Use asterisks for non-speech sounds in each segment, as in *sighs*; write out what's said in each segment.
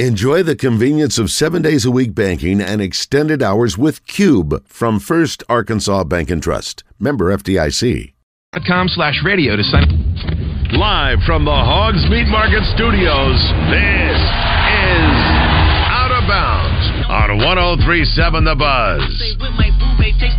Enjoy the convenience of seven days a week banking and extended hours with Cube from First Arkansas Bank and Trust. Member FDIC. com slash radio to sign Live from the Hogs Meat Market Studios, this is Out of Bounds on 1037 The Buzz.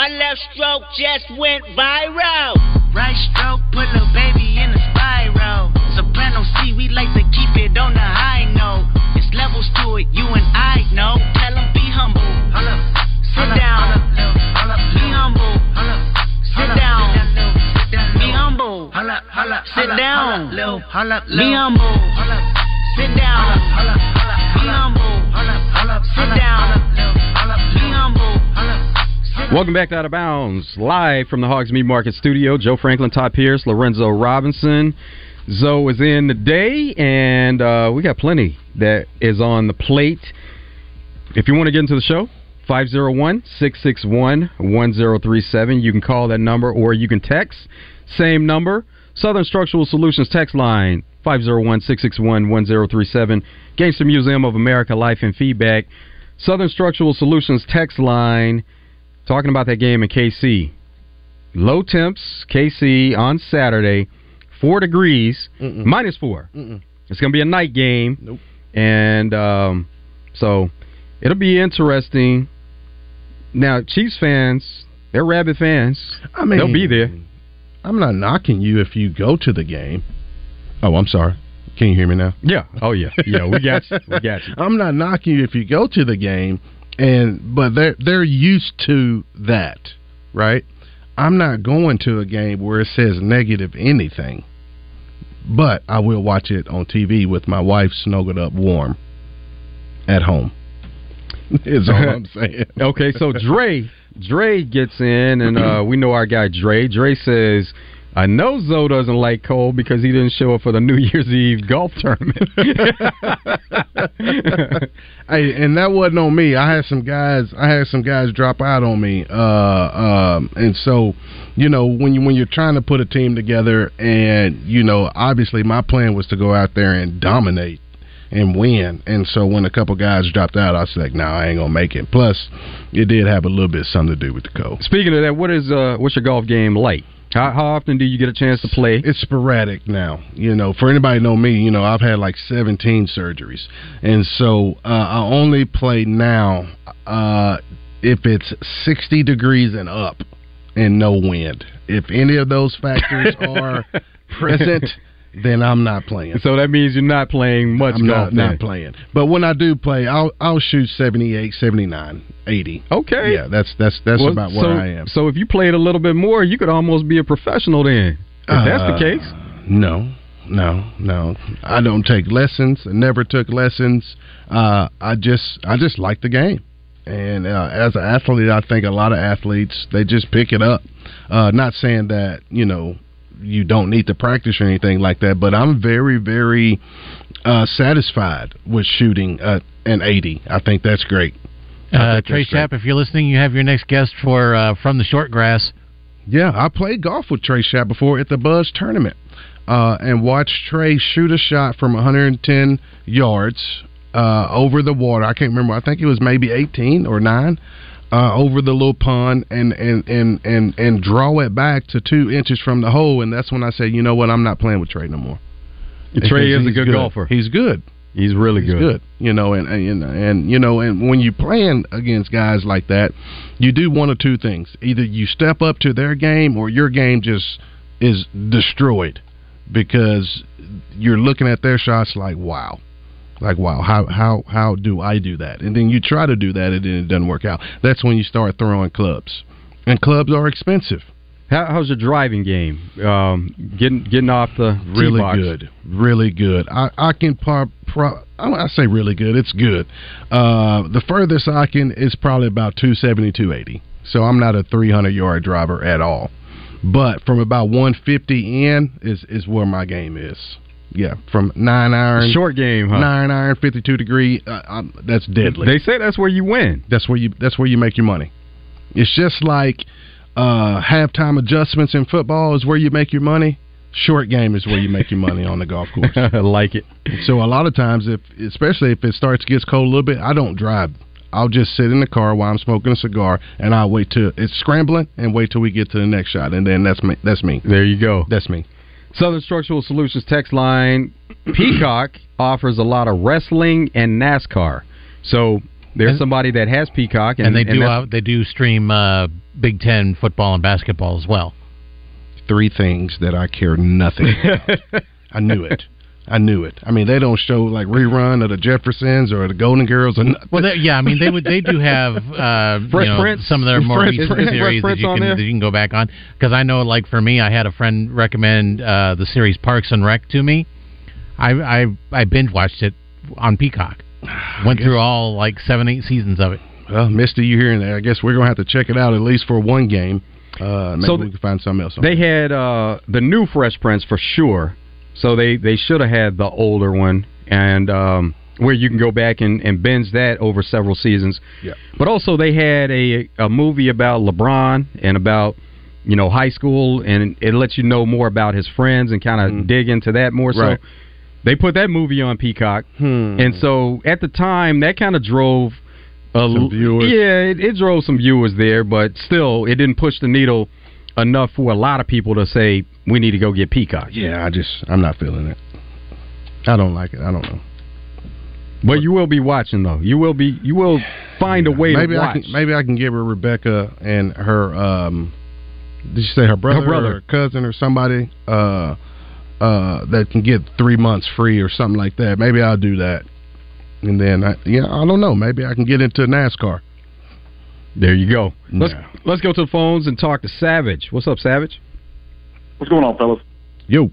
My left stroke just went viral. Right stroke put a baby in a spiral. Soprano C, we like to keep it on the high note. It's levels to it, you and I know. Tell 'em be humble. Sit down. Be humble. Sit down. Be humble. Sit down. Be humble. Sit down. Be humble. Sit down. Be humble. Welcome back to Out of Bounds, live from the Hogs Meat Market Studio. Joe Franklin, Todd Pierce, Lorenzo Robinson. Zoe is in today, and uh, we got plenty that is on the plate. If you want to get into the show, 501 661 1037. You can call that number or you can text. Same number. Southern Structural Solutions text line 501 661 1037. Gangster Museum of America Life and Feedback. Southern Structural Solutions text line talking about that game in KC. Low temps, KC on Saturday, four degrees, minus 4 Mm-mm. It's going to be a night game. Nope. And um, so it'll be interesting. Now, Chiefs fans, they're rabid fans. I mean, they'll be there. I'm not knocking you if you go to the game. Oh, I'm sorry. Can you hear me now? Yeah. Oh yeah. Yeah. We got you. We got you. *laughs* I'm not knocking you if you go to the game, and but they're they're used to that, right? I'm not going to a game where it says negative anything, but I will watch it on TV with my wife snuggled up warm at home. *laughs* Is all I'm saying. *laughs* okay, so Dre, Dre gets in, and uh, we know our guy Dre. Dre says, "I know Zoe doesn't like Cole because he didn't show up for the New Year's Eve golf tournament." *laughs* hey, and that wasn't on me. I had some guys. I had some guys drop out on me. Uh, um, and so, you know, when you when you're trying to put a team together, and you know, obviously my plan was to go out there and dominate and win. And so when a couple guys dropped out, I was like, "No, I ain't gonna make it." Plus, it did have a little bit something to do with the cold. Speaking of that, what is uh, what's your golf game like? How, how often do you get a chance to play? It's sporadic now. You know, for anybody know me, you know, I've had like 17 surgeries, and so uh, I only play now uh, if it's 60 degrees and up and no wind. If any of those factors *laughs* are present, then I'm not playing. So that means you're not playing much I'm golf. not, not playing. But when I do play, I'll I'll shoot 78, 79, 80. Okay. Yeah, that's that's that's Well, about where so, I am. So if you played a little bit more, you could almost be a professional then. If that's the Uh, case. No, no, no. I don't take lessons. I never took lessons. Uh, I just I just like the game. And uh, as an athlete, I think a lot of athletes they just pick it up. Uh, not saying that you know you don't need to practice or anything like that, but I'm very very uh, satisfied with shooting uh, an 80. I think that's great. Uh, Trey. Shapp, if you're listening, you have your next guest for uh, from the short grass. Yeah, I played golf with Trey Shapp before at the Buzz tournament, uh, and watched Trey shoot a shot from 110 yards uh, over the water. I can't remember. I think it was maybe 18 or nine uh, over the little pond, and and and and and draw it back to two inches from the hole. And that's when I said, you know what, I'm not playing with Trey no more. Trey is a he's good, golfer. He's good. He's really He's good. good. You know, and, and and you know, and when you playing against guys like that, you do one of two things: either you step up to their game, or your game just is destroyed because you're looking at their shots like, wow, like wow, how how how do I do that? And then you try to do that, and then it doesn't work out. That's when you start throwing clubs, and clubs are expensive. How, how's your driving game? Um, getting getting off the really box? good, really good. I I can par, pro, I I say really good. It's good. Uh, the furthest I can is probably about 270, 280. So I'm not a 300 yard driver at all. But from about 150 in is is where my game is. Yeah, from nine iron, Short game, huh? nine iron, 52 degree. Uh, I'm, that's deadly. They say that's where you win. That's where you that's where you make your money. It's just like uh, halftime adjustments in football is where you make your money. Short game is where you make your money on the golf course. *laughs* I like it. So a lot of times, if especially if it starts gets cold a little bit, I don't drive. I'll just sit in the car while I'm smoking a cigar, and I'll wait till it's scrambling and wait till we get to the next shot, and then that's me. That's me. There you go. That's me. Southern Structural Solutions text line *clears throat* Peacock offers a lot of wrestling and NASCAR. So there's And- somebody that has Peacock, and, And, they do that's- uh, they do stream uh, Big Ten football and basketball as well. Three things that I care nothing. about. *laughs* I knew it. I knew it. I mean, they don't show like rerun of the Jeffersons or the Golden Girls or nothing. Well, they, yeah, I mean they would they do have *laughs* uh, Fresh you know, Prince? some of their Is more Fresh- recent is Fresh series that you can that you can go back on because I know like for me I had a friend recommend uh, the series Parks and Rec to me. I I, I binge watched it on Peacock. *sighs* Went through all like seven eight seasons of it. Well, Misty, you hearing that? I guess we're gonna have to check it out at least for one game. Uh, maybe So we can find something else. on They there. had uh, the new Fresh Prince for sure. So they, they should have had the older one, and um, where you can go back and, and binge that over several seasons. Yeah. But also they had a a movie about LeBron and about you know high school, and it lets you know more about his friends and kind of dig into that more. Mm-hmm. Right. So they put that movie on Peacock, Hmm. and so at the time that kind of drove. A, Some viewers. Yeah, it, it drove some viewers there, but still, it didn't push the needle enough for a lot of people to say we need to go get Peacock. yeah, I just I'm not feeling it. I don't like it. I don't know. But you will be watching though. You will be. You will find a way maybe to I can maybe I can give her Rebecca and her um did you say her brother, brother. or cousin or somebody uh uh that can get three months free or something like that. Maybe I'll do that. And then I, yeah, I don't know. Maybe I can get into NASCAR. there you go. Let's let's go to the phones and talk to Savage. What's up, Savage? What's going on, fellas? Yo,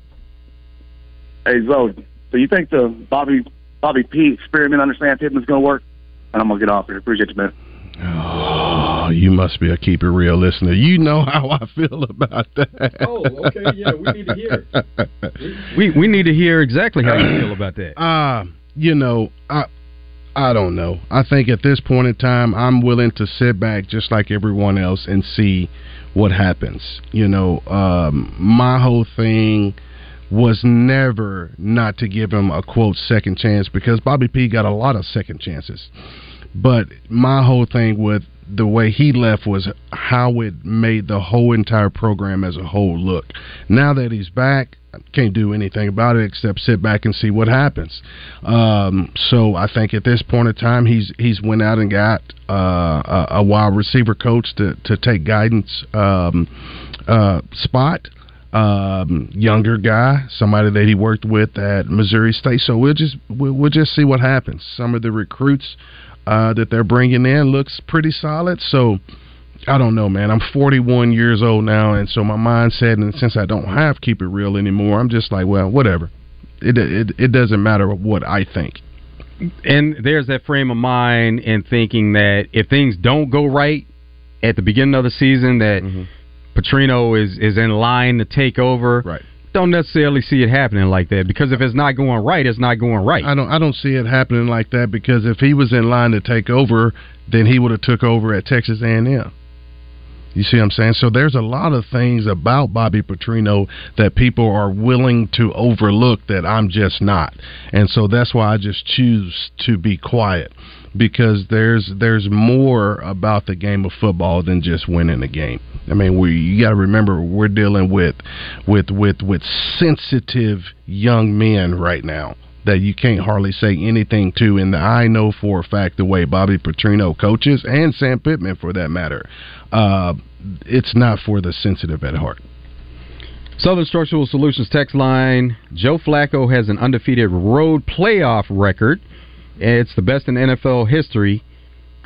Hey, Zoe, do you think the Bobby Bobby P experiment under Sam Pittman's going to work? And I'm going to get off here. Appreciate you, man. oh, you must be a keep it real listener. You know how I feel about that. Oh, okay, yeah, we need to hear *laughs* We we need to hear exactly how you feel about that. Uh, you know, I I don't know. I think at this point in time, I'm willing to sit back just like everyone else and see what happens. You know, um, my whole thing was never not to give him a quote second chance because Bobby P got a lot of second chances. But my whole thing with the way he left was how it made the whole entire program as a whole look. Now that he's back, I can't do anything about it except sit back and see what happens. Um, so I think at this point in time, he's he's went out and got uh, a, a wide receiver coach to to take guidance um, uh, spot um, younger guy, somebody that he worked with at Missouri State. So we'll just we'll, we'll just see what happens. Some of the recruits uh, that they're bringing in looks pretty solid. So I don't know, man. I'm 41 years old now, and so my mindset, and since I don't have keep it real anymore, I'm just like, well, whatever. It it it doesn't matter what I think. And there's that frame of mind and thinking that if things don't go right at the beginning of the season, that Petrino is is in line to take over. Right. Don't necessarily see it happening like that because if it's not going right, it's not going right. I don't I don't see it happening like that because if he was in line to take over, then he would have took over at Texas A&M. You see what I'm saying? So there's a lot of things about Bobby Petrino that people are willing to overlook that I'm just not. And so that's why I just choose to be quiet because there's there's more about the game of football than just winning the game. I mean, we you got to remember we're dealing with with with with sensitive young men right now that you can't hardly say anything to. And the I know for a fact the way Bobby Petrino coaches and Sam Pittman for that matter, uh, it's not for the sensitive at heart. Southern Structural Solutions text line Joe Flacco has an undefeated road playoff record. It's the best in NFL history.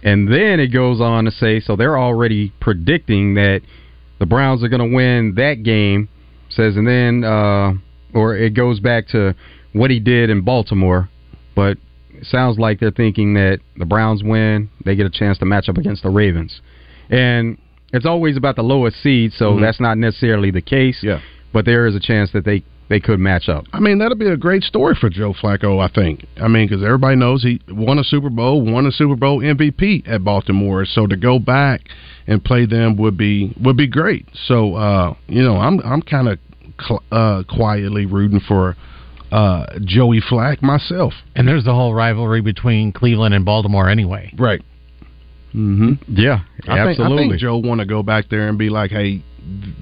And then it goes on to say so they're already predicting that the Browns are going to win that game. Says and then, uh, or it goes back to what he did in Baltimore, but it sounds like they're thinking that the Browns win, they get a chance to match up against the Ravens, and it's always about the lowest seed, so Mhm. that's not necessarily the case. Yeah. but there is a chance that they they could match up. I mean, that'll be a great story for Joe Flacco. I think. I mean, because everybody knows he won a Super Bowl, won a Super Bowl MVP at Baltimore. So to go back and play them would be would be great. So uh, you know, I'm I'm kind of cl- uh, quietly rooting for uh, Joey Flack myself. And there's the whole rivalry between Cleveland and Baltimore anyway. Right. Mm-hmm. Yeah, I think, I absolutely. think Joe want to go back there and be like, "Hey, th-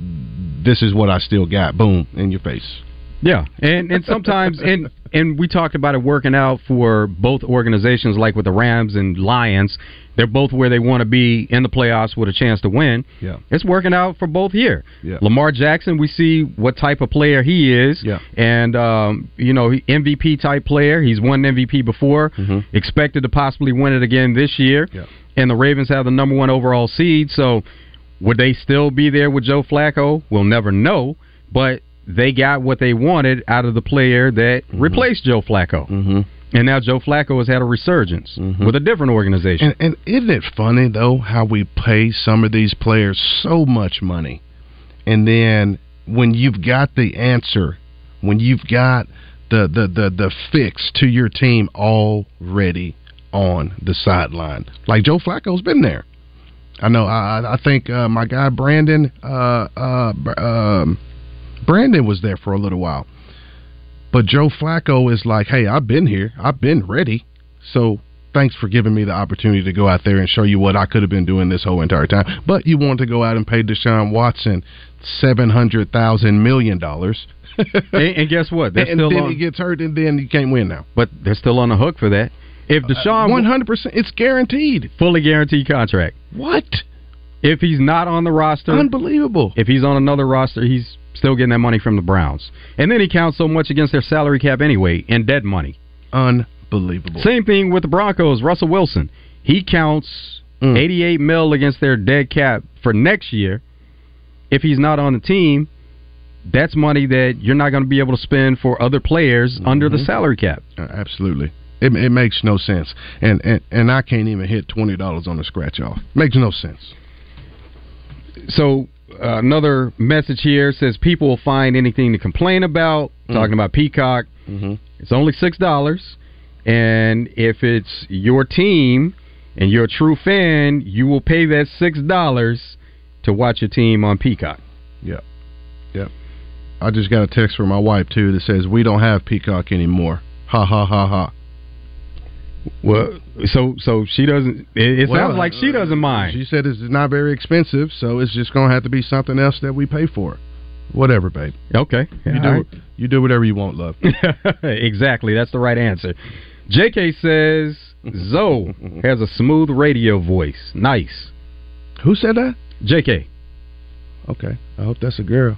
this is what I still got." Boom in your face. Yeah, and and sometimes and and we talked about it working out for both organizations, like with the Rams and Lions. They're both where they want to be in the playoffs with a chance to win. Yeah. It's working out for both here. Yeah. Lamar Jackson, we see what type of player he is. Yeah. And um, you know, MVP type player. He's won MVP before. Mhm. Expected to possibly win it again this year. Yeah. And the Ravens have the number one overall seed, so would they still be there with Joe Flacco? We'll never know. But they got what they wanted out of the player that replaced Joe Flacco. Mm-hmm. And now Joe Flacco has had a resurgence Mhm. with a different organization. And, and isn't it funny though how we pay some of these players so much money, and then when you've got the answer, when you've got the the the, the fix to your team already on the sideline, like Joe Flacco's been there. I know. I I- I think uh, my guy Brandon uh, uh, um, Brandon was there for a little while, but Joe Flacco is like, hey, I've been here, I've been ready. So thanks for giving me the opportunity to go out there and show you what I could have been doing this whole entire time. But you want to go out and pay Deshaun Watson seven hundred thousand million dollars. *laughs* and, and guess what? They're and then on, he gets hurt, and then you can't win now. but they're still on the hook for that. If uh, Deshaun One hundred percent, it's guaranteed. fully guaranteed contract. What? If he's not on the roster, Unbelievable. if he's on another roster, he's still getting that money from the Browns. And then he counts so much against their salary cap anyway, and dead money. Unbelievable. Same thing with the Broncos. Russell Wilson, he counts Mm. 88 mil against their dead cap for next year. If he's not on the team, that's money that you're not going to be able to spend for other players under the Mhm. salary cap. Uh, absolutely. It, it makes no sense, and, and and I can't even hit twenty dollars on a scratch off. Makes no sense. So uh, another message here says people will find anything to complain about. Mm. Talking about Peacock, Mm-hmm. it's only six dollars, and if it's your team and you're a true fan, you will pay that six dollars to watch your team on Peacock. Yep. Yep. I just got a text from my wife too that says we don't have Peacock anymore. Ha ha ha ha. Well, so so she doesn't. It, it Well, sounds like she doesn't mind. She said it's not very expensive, so it's just going to have to be something else that we pay for. Whatever, babe. Okay, You All do right. you do whatever you want, love. *laughs* exactly. That's the right answer. JK says Zoe has a smooth radio voice. Nice. Who said that? JK. Okay, I hope that's a girl.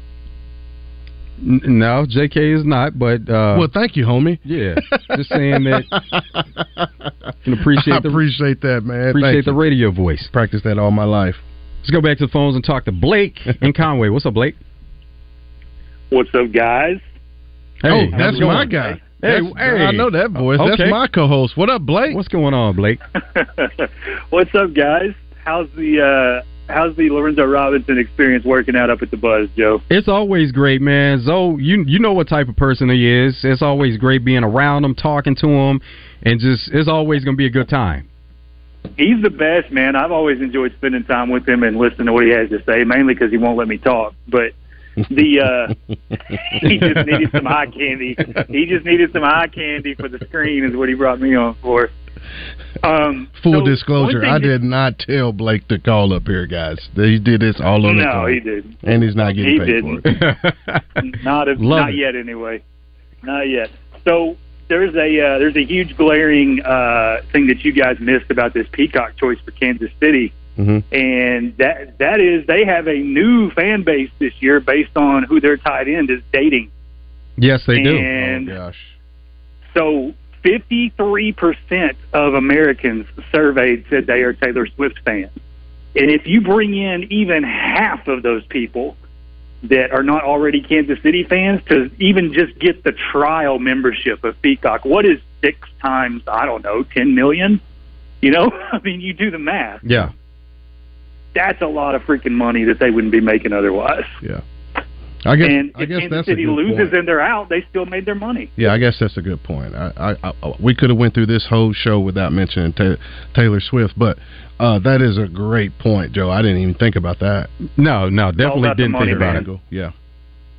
N- no, JK is not. But uh, well, thank you, homie. yeah, just saying that *laughs* can appreciate I the appreciate that, man. appreciate Thank the you. radio voice. Practice that all my life. Let's go back to the phones and talk to Blake in Conway. What's up, Blake? What's up, guys? Hey, oh, that's it going? my guy. Hey, That's- hey. I know that voice. Okay. That's my co-host. What up, Blake? What's going on, Blake? *laughs* What's up, guys? How's the uh, how's the Lorenzo Robinson experience working out up at the Buzz, Joe? It's always great, man. Zoe, you you know what type of person he is. It's always great being around him, talking to him, and just it's always going to be a good time. He's the best, man. I've always enjoyed spending time with him and listening to what he has to say, mainly because he won't let me talk. But the uh, *laughs* he just needed some eye candy. He just needed some eye candy for the screen, is what he brought me on for. Um, Full so disclosure, I did not tell Blake to call up here, guys. He did this all on his own. No, he didn't. And he's not getting He paid didn't. for it. *laughs* not a, not it. yet anyway not yet so there's a uh, there's a huge glaring uh, thing that you guys missed about this peacock choice for Kansas City Mhm. and that that is they have a new fan base this year based on who their tight end is dating Yes, they do. and Oh gosh. so 53% of Americans surveyed said they are Taylor Swift fans And if you bring in even half of those people that are not already Kansas City fans to even just get the trial membership of Peacock, what is six times, I don't know, 10 million? You know, *laughs* I mean, you do the math. Yeah. That's a lot of freaking money that they wouldn't be making otherwise. Yeah. I guess and I if guess Kansas City loses point. and they're out, they still made their money. Yeah, I guess that's a good point. I, I, I we could have went through this whole show without mentioning Ta Taylor Swift, but uh, that is a great point, Joe. I didn't even think about that. No, no, definitely didn't money, think about man. it. Yeah,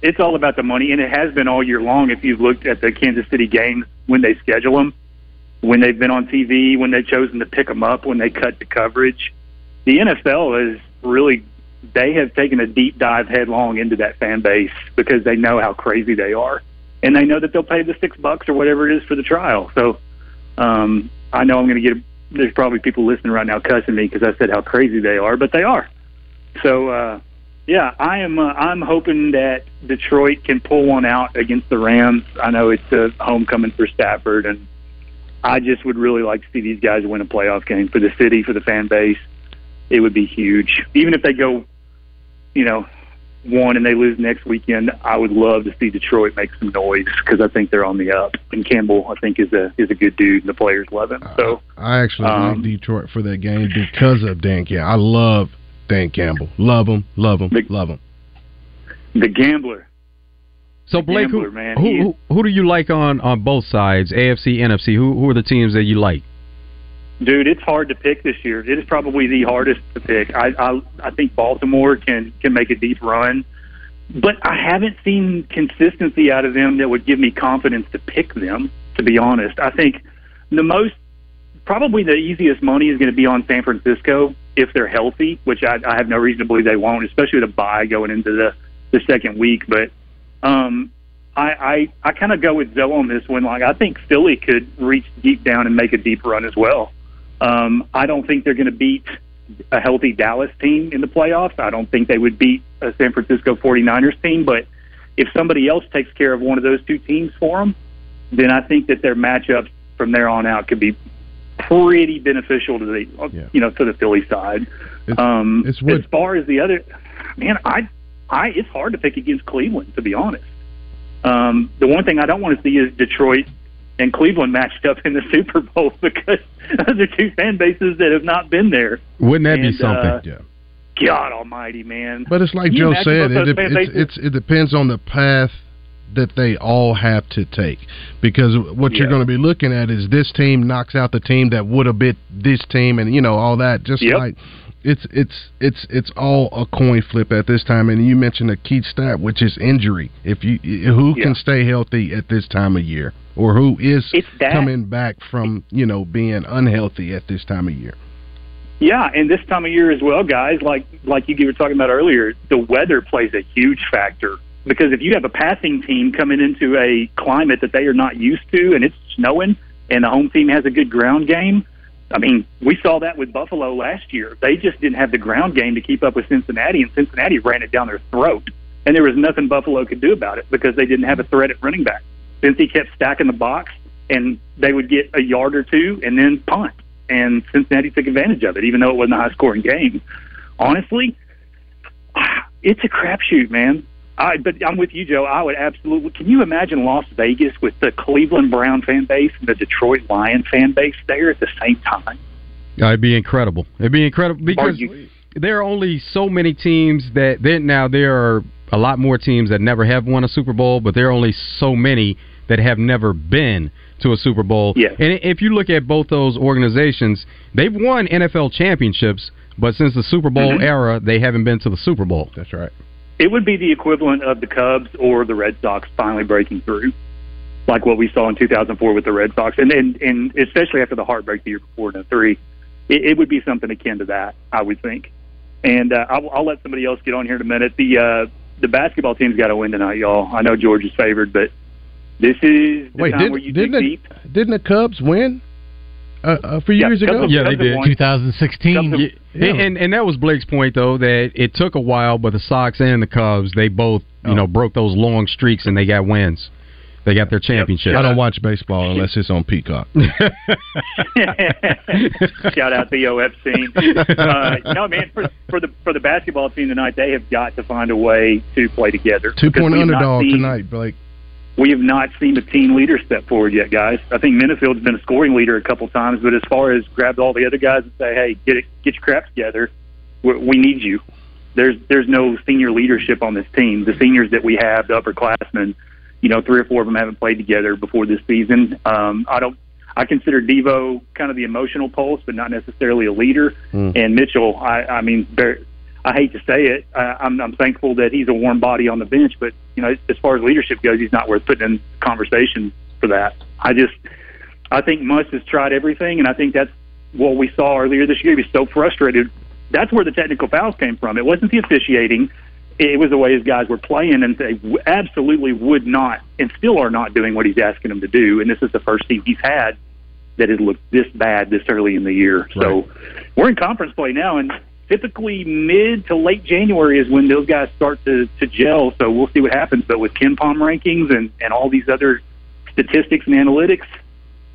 It's all about the money, and it has been all year long. If you've looked at the Kansas City games when they schedule them, when they've been on TV, when they've chosen to pick them up, when they cut the coverage, the NFL is really they have taken a deep dive headlong into that fan base because they know how crazy they are, and they know that they'll pay the six bucks or whatever it is for the trial. So, um, I know I'm going to get. There's probably people listening right now cussing me because I said how crazy they are, but they are. So, uh, yeah, I am. Uh, I'm hoping that Detroit can pull one out against the Rams. I know it's a homecoming for Stafford, and I just would really like to see these guys win a playoff game for the city, for the fan base. It would be huge, even if they go, you know, one and they lose next weekend. I would love to see Detroit make some noise because I think they're on the up. And Campbell, I think, is a is a good dude, and the players love him. So I actually Um, like Detroit for that game because of Dan Campbell. I love Dan Campbell. Love him, love him, love him. the gambler. So The Blake, who, gambler, man. who, who who do you like on on both sides, AFC, NFC? Who who are the teams that you like? Dude, it's hard to pick this year. It is probably the hardest to pick. I I, I think Baltimore can can make a deep run, but I haven't seen consistency out of them that would give me confidence to pick them. To be honest, I think the most probably the easiest money is going to be on San Francisco if they're healthy, which I, I have no reason to believe they won't, especially with a bye going into the the second week. But um, I I, I kind of go with Zoe on this one. Like I think Philly could reach deep down and make a deep run as well. Um, I don't think they're going to beat a healthy Dallas team in the playoffs. I don't think they would beat a San Francisco 49ers team. But if somebody else takes care of one of those two teams for them, then I think that their matchups from there on out could be pretty beneficial to the Yeah. you know to the Philly side. It's- um, it's as far as the other, man, I I it's hard to pick against Cleveland to be honest. Um, the one thing I don't want to see is Detroit and Cleveland matched up in the *laughs* Super Bowl because those are two fan bases that have not been there. Wouldn't that be something? uh, Yeah. God Almighty, man! But it's like Joe said, it, it's, it's, it depends on the path that they all have to take. Because what you're going to be looking at is this team knocks out the team that would have bit this team, and you know all that. Just Yep. like it's it's it's it's all a coin flip at this time. And you mentioned a key stat, which is injury. If you who Yeah. can stay healthy at this time of year, or who is coming back from you know being unhealthy at this time of year. Yeah, and this time of year as well, guys. Like like you were talking about earlier, the weather plays a huge factor because if you have a passing team coming into a climate that they are not used to, and it's snowing, and the home team has a good ground game. I mean, we saw that with Buffalo last year. They just didn't have the ground game to keep up with Cincinnati, and Cincinnati ran it down their throat. And there was nothing Buffalo could do about it because they didn't have a threat at running back. Cincy kept stacking the box, and they would get a yard or two and then punt. And Cincinnati took advantage of it, even though it wasn't a high scoring game. Honestly, *sighs* it's a crapshoot, man. I, but I'm with you, Joe. I would absolutely. Can you imagine Las Vegas with the Cleveland Brown fan base and the Detroit Lion fan base there at the same time? It'd be incredible. It'd be incredible because you- there are only so many teams that then now there are a lot more teams that never have won a Super Bowl, but there are only so many that have never been to a Super Bowl. Yeah. And if you look at both those organizations, they've won NFL championships, but since the Super Bowl Mhm. era, they haven't been to the Super Bowl. That's right. It would be the equivalent of the Cubs or the Red Sox finally breaking through, like what we saw in 2004 with the Red Sox, and and, and especially after the heartbreak the year before in 03, it, it would be something akin to that, I would think. And uh, I'll, I'll let somebody else get on here in a minute. The uh, the basketball team's got to win tonight, y'all. I know Georgia's favored, but this is the Wait, time did, where you didn't dig the, deep. didn't the Cubs win uh, a few Yeah, years ago? have- Yeah, they did. 2016. Cubs have- Yeah, Yeah. And and that was Blake's point though that it took a while, but the Sox and the Cubs they both you Oh. know broke those long streaks and they got wins. They got their championship. I don't watch baseball unless it's on Peacock. *laughs* *laughs* Shout out Theo Epstein. Uh, no, man, for, for the for the basketball team tonight, they have got to find a way to play together. Two point we have not underdog seen- tonight, Blake. We have not seen the team leader step forward yet, guys. I think Minifield's been a scoring leader a couple times, but as far as grab all the other guys and say, "Hey, get it, get your crap together," we, we need you. There's there's no senior leadership on this team. The seniors that we have, the upperclassmen, you know, three or four of them haven't played together before this season. Um, I don't. I consider Devo kind of the emotional pulse, but not necessarily a leader. Mm. And Mitchell, I, I mean, I hate to say it. I, I'm, I'm thankful that he's a warm body on the bench, but you know, as far as leadership goes, he's not worth putting in conversation for that. I just, I think Muss has tried everything, and I think that's what we saw earlier this year. He was so frustrated. That's where the technical fouls came from. It wasn't the officiating. It was the way his guys were playing, and they absolutely would not, and still are not doing what he's asking them to do. And this is the first team he's had that has looked this bad this early in the year. So we're in conference play now, and typically mid to late January is when those guys start to, to gel. So we'll see what happens. But with Ken Palm rankings and, and all these other statistics and analytics,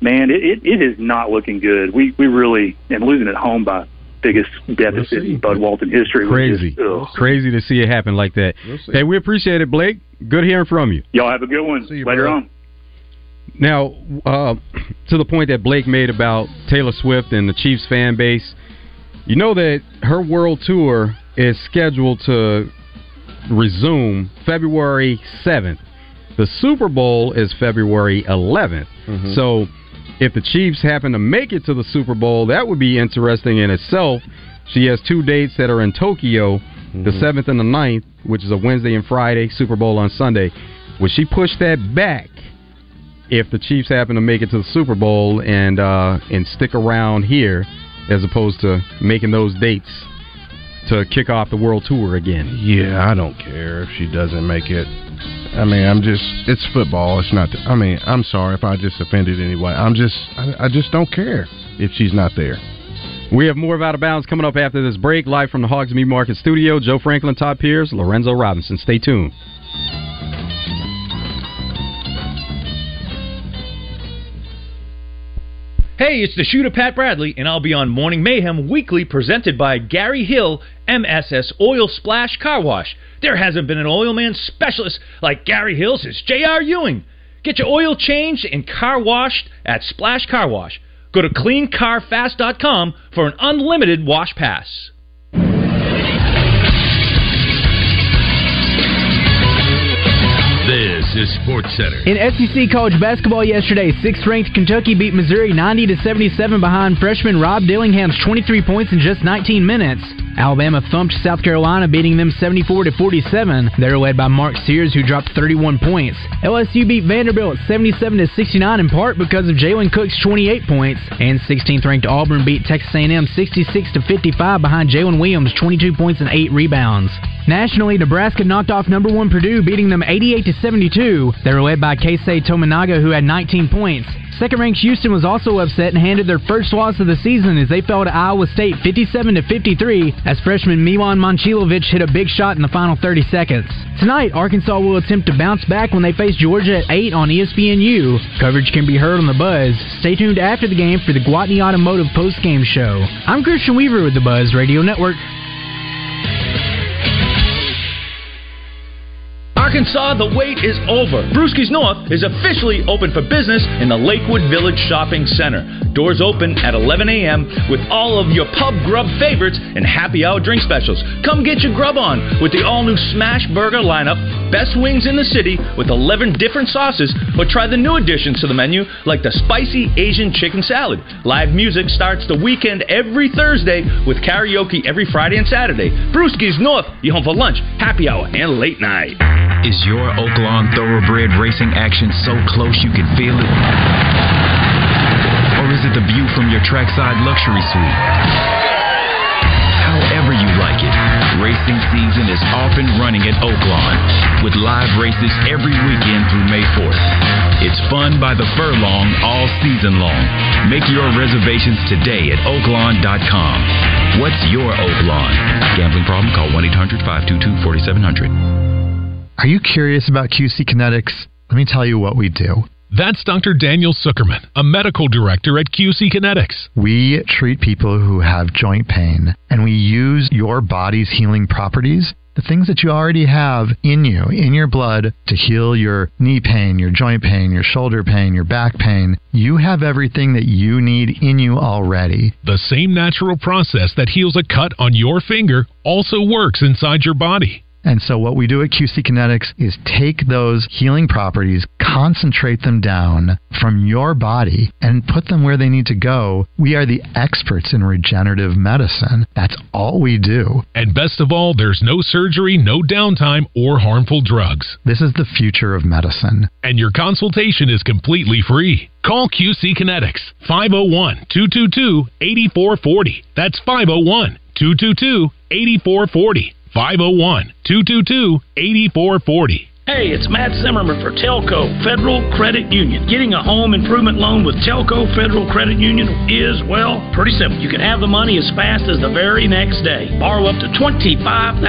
man, it, it, it is not looking good. We we really and losing at home by biggest deficit in Bud Walton history. Crazy, just, crazy to see it happen like that. see. Hey, we appreciate it, Blake. Good hearing from you. Y'all have a good one See you later bro. on. Now, uh, to the point that Blake made about Taylor Swift and the Chiefs fan base, you know that her world tour is scheduled to resume February 7th. The Super Bowl is February 11th. Mm-hmm. So, if the Chiefs happen to make it to the Super Bowl, that would be interesting in itself. She has two dates that are in Tokyo, the Mm-hmm. 7th and the 9th, which is a Wednesday and Friday, Super Bowl on Sunday. Would she push that back if the Chiefs happen to make it to the Super Bowl and uh, and stick around here, as opposed to making those dates to kick off the World Tour again? Yeah, I don't care if she doesn't make it. I mean, I'm just, it's football. It's not, I mean, I'm sorry if I just offended anyway. I'm just, I, I just don't care if she's not there. We have more of Out of Bounds coming up after this break, live from the Hogs Meat Market Studio. Joe Franklin, Todd Pierce, Lorenzo Robinson. Stay tuned. Hey, it's the shooter Pat Bradley, and I'll be on Morning Mayhem Weekly presented by Gary Hill, MSS Oil Splash Car Wash. There hasn't been an oil man specialist like Gary Hill since J.R. Ewing. Get your oil changed and car washed at Splash Car Wash. Go to cleancarfast.com for an unlimited wash pass. Sports Center. In SEC college basketball yesterday, sixth-ranked Kentucky beat Missouri 90 to 77 behind freshman Rob Dillingham's 23 points in just 19 minutes. Alabama thumped South Carolina, beating them 74 to 47. They were led by Mark Sears, who dropped 31 points. LSU beat Vanderbilt 77 to 69 in part because of Jalen Cook's 28 points, and 16th-ranked Auburn beat Texas A&M 66 to 55 behind Jalen Williams' 22 points and 8 rebounds. Nationally, Nebraska knocked off number one Purdue, beating them 88 to 72. They were led by Keisei Tominaga, who had 19 points. Second-ranked Houston was also upset and handed their first loss of the season as they fell to Iowa State 57 to 53 as freshman Milan Monchilovic hit a big shot in the final 30 seconds. Tonight, Arkansas will attempt to bounce back when they face Georgia at 8 on ESPNU. Coverage can be heard on the Buzz. Stay tuned after the game for the Guatney Automotive post-game show. I'm Christian Weaver with the Buzz Radio Network. Arkansas, the wait is over. Brewski's North is officially open for business in the Lakewood Village Shopping Center. Doors open at 11 a.m. with all of your pub grub favorites and happy hour drink specials. Come get your grub on with the all new Smash Burger lineup, best wings in the city with 11 different sauces, or try the new additions to the menu like the spicy Asian chicken salad. Live music starts the weekend every Thursday with karaoke every Friday and Saturday. Brewski's North, you home for lunch, happy hour, and late night. Is your Oaklawn thoroughbred racing action so close you can feel it? Or is it the view from your trackside luxury suite? However you like it, racing season is off and running at Oaklawn with live races every weekend through May 4th. It's fun by the furlong all season long. Make your reservations today at oaklawn.com. What's your Oaklawn? Gambling problem? Call 1 800 522 4700. Are you curious about QC Kinetics? Let me tell you what we do. That's Dr. Daniel Zuckerman, a medical director at QC Kinetics. We treat people who have joint pain, and we use your body's healing properties, the things that you already have in you, in your blood, to heal your knee pain, your joint pain, your shoulder pain, your back pain. You have everything that you need in you already. The same natural process that heals a cut on your finger also works inside your body. And so, what we do at QC Kinetics is take those healing properties, concentrate them down from your body, and put them where they need to go. We are the experts in regenerative medicine. That's all we do. And best of all, there's no surgery, no downtime, or harmful drugs. This is the future of medicine. And your consultation is completely free. Call QC Kinetics 501 222 8440. That's 501 222 8440. 501 222 8440. Hey, it's Matt Zimmerman for Telco Federal Credit Union. Getting a home improvement loan with Telco Federal Credit Union is, well, pretty simple. You can have the money as fast as the very next day. Borrow up to $25,000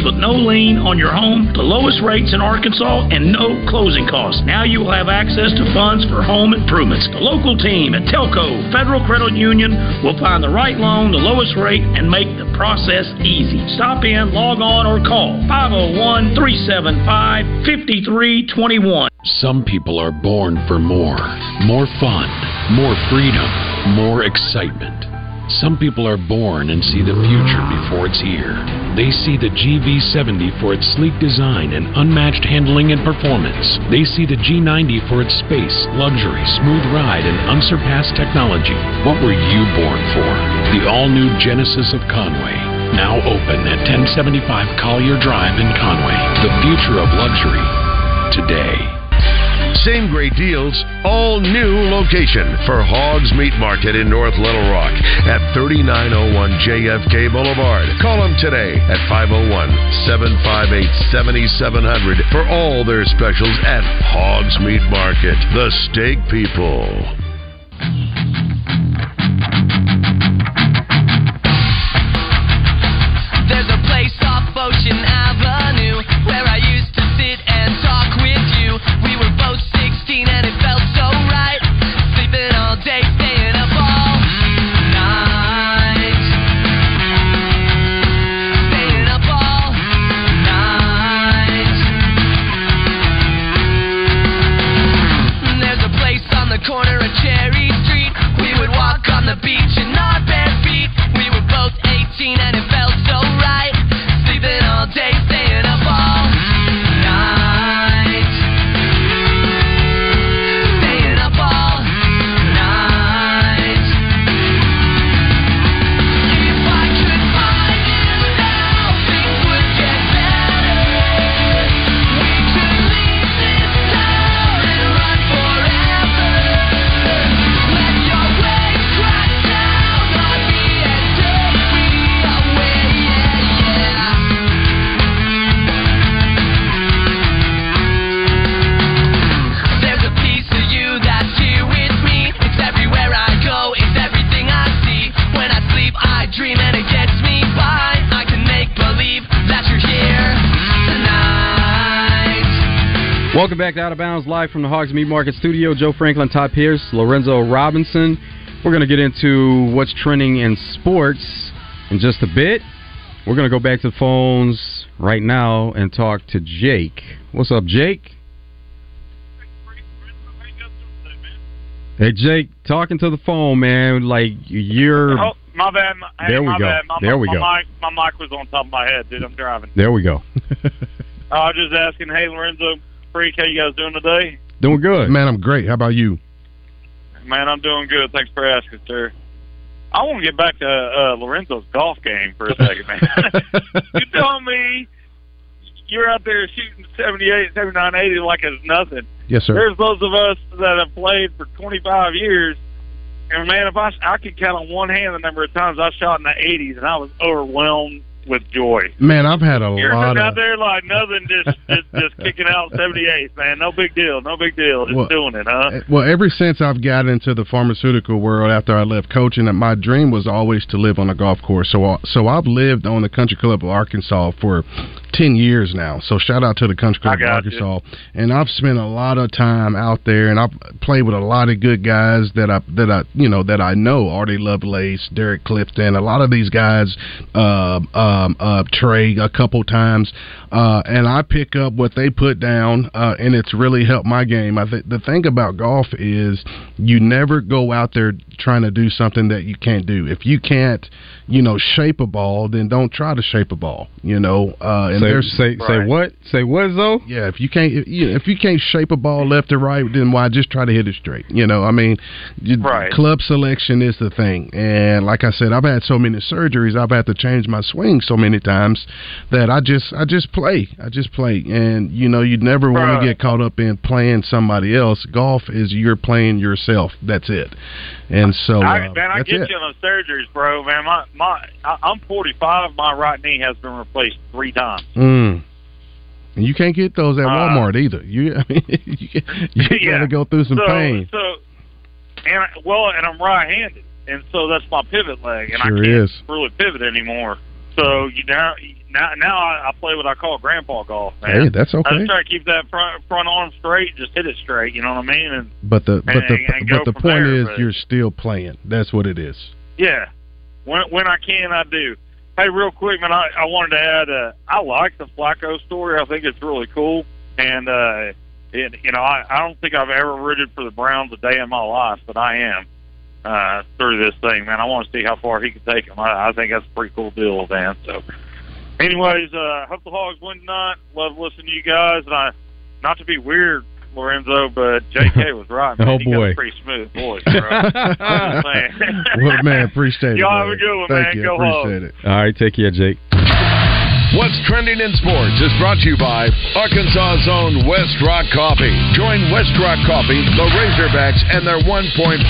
with no lien on your home, the lowest rates in Arkansas, and no closing costs. Now you will have access to funds for home improvements. The local team at Telco Federal Credit Union will find the right loan, the lowest rate, and make the process easy. Stop in, log on, or call 501 375 5321. Some people are born for more. More fun, more freedom, more excitement. Some people are born and see the future before it's here. They see the GV70 for its sleek design and unmatched handling and performance. They see the G90 for its space, luxury, smooth ride, and unsurpassed technology. What were you born for? The all new Genesis of Conway. Now open at 1075 Collier Drive in Conway. The future of luxury today. Same great deals, all new location for Hogs Meat Market in North Little Rock at 3901 JFK Boulevard. Call them today at 501 758 7700 for all their specials at Hogs Meat Market. The Steak People. 16 and Welcome back to Out of Bounds, live from the Hogs Meat Market Studio. Joe Franklin, Todd Pierce, Lorenzo Robinson. We're going to get into what's trending in sports in just a bit. We're going to go back to the phones right now and talk to Jake. What's up, Jake? Hey, Jake, talking to the phone, man. Like you're. Oh, my bad. Hey, There we my go. Bad. My, There we my go. Mic, my mic was on top of my head, dude. I'm driving. There we go. *laughs* I was just asking, hey, Lorenzo, Freak, how you guys doing today? Doing good. Man, I'm great. How about you? Man, I'm doing good. Thanks for asking, sir. I want to get back to uh, Lorenzo's golf game for a second, man. *laughs* you telling me you're out there shooting 78, 79, 80 like it's nothing. Yes, sir. There's those of us that have played for 25 years, and man, if I I could count on one hand the number of times I shot in the 80s, and I was overwhelmed with joy. Man, I've had a You're lot out of. there like nothing, just just, just kicking out 78, man. No big deal, no big deal. Just Well, doing it, huh? Eh, well, ever since I've got into the pharmaceutical world after I left coaching, my dream was always to live on a golf course. So, I- so I've lived on the Country Club of Arkansas for ten years now. So shout out to the Country Club got Arkansas. And I've spent a lot of time out there, and I've played with a lot of good guys that I that I you know that I know. Artie Lovelace, Derek Clifton, a lot of these guys. Uh, uh um, uh, Trey a couple times, uh, and I pick up what they put down, uh, and it's really helped my game. I think the thing about golf is you never go out there trying to do something that you can't do. If you can't, you know, shape a ball, then don't try to shape a ball. You know, uh, and say, there's say say what? Say what, Zoe? yeah, if you can't, if you, if you can't shape a ball left or right, then why just try to hit it straight? You know, I mean, you, Right. club selection is the thing. And like I said, I've had so many surgeries, I've had to change my swing so many times that I just, I just play, I just play. And you know, you never want to get caught up in playing somebody else. Golf is you're playing yourself. That's it. And so, I, uh, man, I get it. you on surgeries, bro. Man, my my, I'm 45. My right knee has been replaced three times. Mm. And you can't get those at Uh, Walmart either. You, I mean, you, you Yeah. got to go through some so, pain. So, and I, well, and I'm right-handed, and so that's my pivot leg, and Sure I can't is. really pivot anymore. So you now now now I, I play what I call grandpa golf. Man. Hey, that's okay. I just try to keep that front front arm straight, just hit it straight. You know what I mean? And But the but and- the and but the point there, is but- you're still playing. That's what it is. Yeah, when when I can, I do. Hey, real quick, man, I, I wanted to add. Uh, I like the Flacco story. I think it's really cool, and uh, it, you know, I, I don't think I've ever rooted for the Browns a day in my life, but I am uh, through this thing, man. I want to see how far he can take them. I, I think that's a pretty cool deal, man. So, anyways, uh, hope the Hogs win tonight. Love listening to you guys, and I, not to be weird. Lorenzo, but JK *laughs* was right. Man. Oh, He boy. a pretty smooth *laughs* voice, bro. I'm just saying. well, man, appreciate *laughs* it. Y'all have a good one, Thank man. you. Go appreciate Hogs. it. All right, take care, Jake. What's trending in sports is brought to you by Arkansas's own West Rock Coffee. Join West Rock Coffee, the Razorbacks, and their 1.5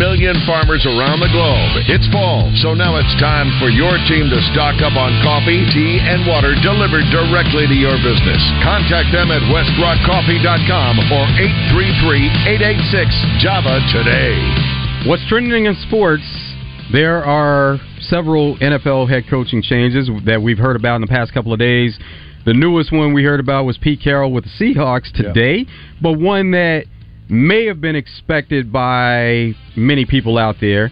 million farmers around the globe. It's fall, so now it's time for your team to stock up on coffee, tea, and water delivered directly to your business. Contact them at westrockcoffee.com or 833-886-JAVA today. What's trending in sports? There are several NFL head coaching changes that we've heard about in the past couple of days. The newest one we heard about was Pete Carroll with the Seahawks today, but one that may have been expected by many people out there.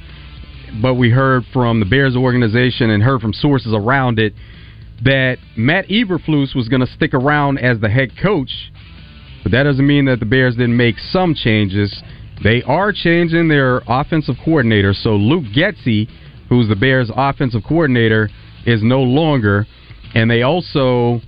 But we heard from the Bears organization and heard from sources around it that Matt Eberflus was going to stick around as the head coach but that doesn't mean that the Bears didn't make some changes. They are changing their offensive coordinator. So Luke Getsy, who's the Bears' offensive coordinator, is no longer. And they also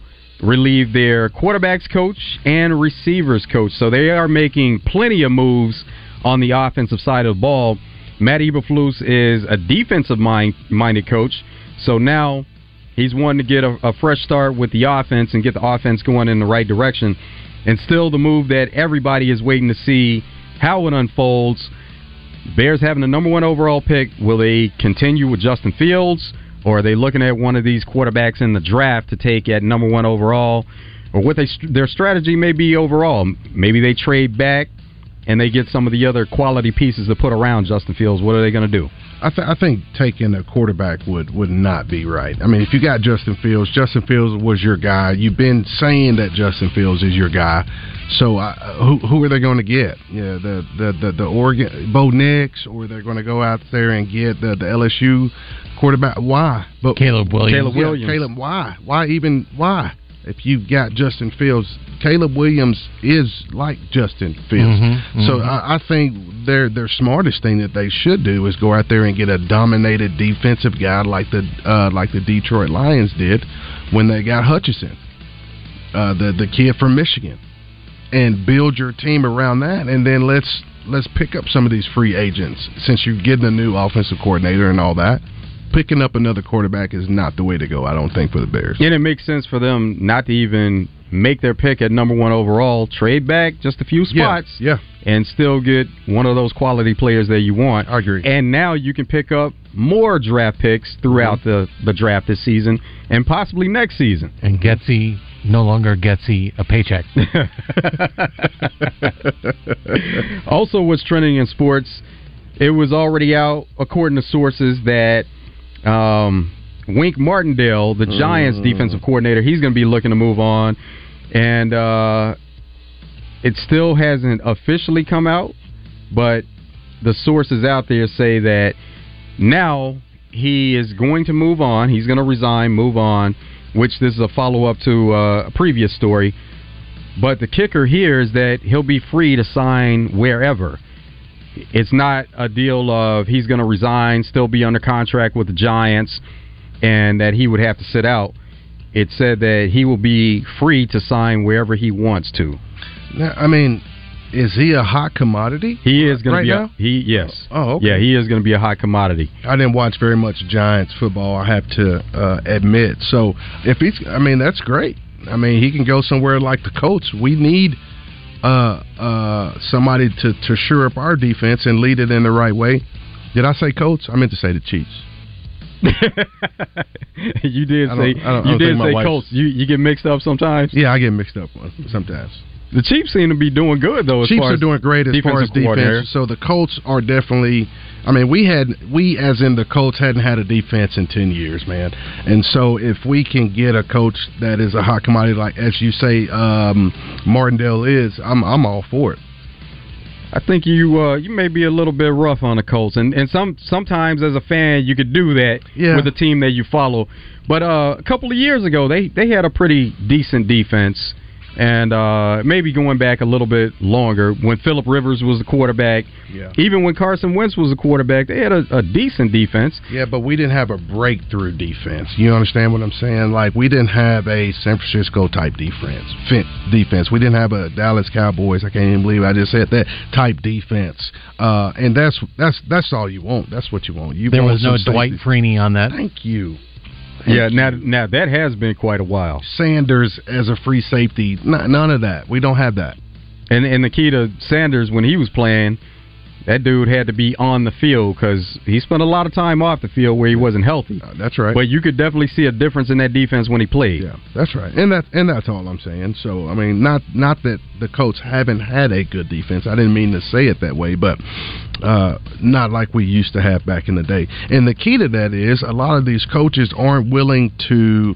relieved their quarterbacks coach and receivers coach. So they are making plenty of moves on the offensive side of the ball. Matt Eberflus is a defensive mind, minded coach. So now he's wanting to get a, a fresh start with the offense and get the offense going in the right direction. And still the move that everybody is waiting to see how it unfolds. Bears having the number one overall pick. Will they continue with Justin Fields? Or are they looking at one of these quarterbacks in the draft to take at number one overall? Or what they their strategy may be overall. Maybe they trade back and they get some of the other quality pieces to put around Justin Fields. What are they going to do? I, th- I think taking a quarterback would would not be right. I mean, if you got Justin Fields, Justin Fields was your guy. You've been saying that Justin Fields is your guy. So uh, who who are they going to get? Yeah, the the the, the Oregon Bo Nix, or they're going to go out there and get the, the LSU quarterback? Why? But Caleb Williams. Caleb Yeah, Williams. Caleb, why? Why even why? If you've got Justin Fields, Caleb Williams is like Justin Fields. Mhm, So mhm. I, I think their their smartest thing that they should do is go out there and get a dominated defensive guy like the uh, like the Detroit Lions did when they got Hutchinson, uh, the the kid from Michigan, and build your team around that, and then let's let's pick up some of these free agents since you're getting a new offensive coordinator and all that. Picking up another quarterback is not the way to go. I don't think for the Bears. And it makes sense for them not to even make their pick at number one overall, trade back just a few spots, Yeah, and still get one of those quality players that you want. I agree. And now you can pick up more draft picks throughout mm-hmm. the, the draft this season and possibly next season. And Getsy no longer gets he a paycheck. *laughs* *laughs* also, what's trending in sports, it was already out, according to sources, that um, Wink Martindale, the Giants' Mm. defensive coordinator, he's going to be looking to move on, and uh, it still hasn't officially come out, but the sources out there say that now he is going to move on. He's going to resign, move on, which this is a follow up to uh, a previous story. But the kicker here is that he'll be free to sign wherever. It's not a deal of he's going to resign, still be under contract with the Giants, and that he would have to sit out. It said that he will be free to sign wherever he wants to. Now, I mean, is he a hot commodity? He is going right to be now. a, he yes. Oh, okay. Yeah, he is going to be a hot commodity. I didn't watch very much Giants football. I have to uh, admit. So if he's, I mean, that's great. I mean, he can go somewhere like the Colts. We need uh, uh, somebody to to shore up our defense and lead it in the right way. Did I say Colts? I meant to say the Chiefs. *laughs* you did I say don't- I don't- I you did say Colts. You you get mixed up sometimes. Yeah, I get mixed up sometimes. The Chiefs seem to be doing good though. As Chiefs are doing great as far as defense. So the Colts are definitely. I mean, we had we as in the Colts hadn't had a defense in ten years, man. And so if we can get a coach that is a hot commodity, like as you say, um, Martindale is, I'm I'm all for it. I think you uh, you may be a little bit rough on the Colts, and and some sometimes as a fan you could do that Yeah. with the team that you follow. But uh, a couple of years ago, they they had a pretty decent defense, and uh, maybe going back a little bit longer when Philip Rivers was the quarterback. Yeah. Even when Carson Wentz was the quarterback, they had a, a decent defense. Yeah, but we didn't have a breakthrough defense. You understand what I'm saying? Like we didn't have a San Francisco type defense. Fin- defense. We didn't have a Dallas Cowboys. I can't even believe I just said that type defense. Uh, and that's that's that's all you want. That's what you want. You There want was no some Dwight. Freeney on that. Thank you. Yeah, now now that has been quite a while. Sanders as a free safety. N- none of that. We don't have that. And and the key to Sanders when he was playing, that dude had to be on the field because he spent a lot of time off the field where he wasn't healthy. that's right. But you could definitely see a difference in that defense when he played. Yeah, that's right, and that and that's all I'm saying. So I mean, not not that the Colts haven't had a good defense. I didn't mean to say it that way, but uh, not like we used to have back in the day. And the key to that is a lot of these coaches aren't willing to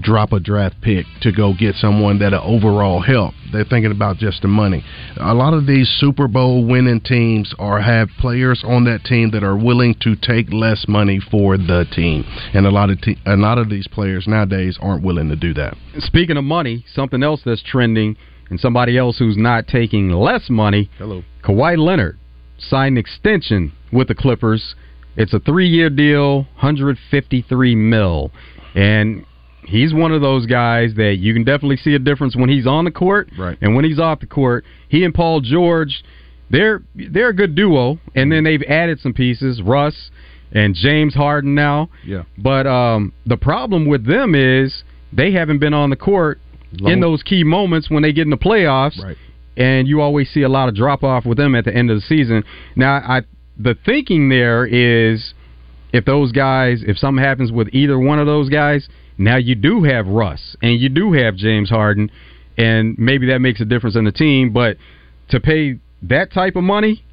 drop a draft pick to go get someone that'll overall help. They're thinking about just the money. A lot of these Super Bowl winning teams are have players on that team that are willing to take less money for the team, and a lot of te- a lot of these players nowadays aren't willing to do that. Speaking of money, something else that's trending, and somebody else who's not taking less money. Hello. Kawhi Leonard signed an extension with the Clippers. It's a three-year deal, 153 mil, and he's one of those guys that you can definitely see a difference when he's on the court Right. and when he's off the court. He and Paul George, they're they're a good duo, and then they've added some pieces, Russ and James Harden now. Yeah. But um, the problem with them is they haven't been on the court Long- in those key moments when they get in the playoffs. Right. And you always see a lot of drop off with them at the end of the season. Now, I the thinking there is if those guys, if something happens with either one of those guys, now you do have Russ and you do have James Harden, and maybe that makes a difference in the team. But to pay that type of money,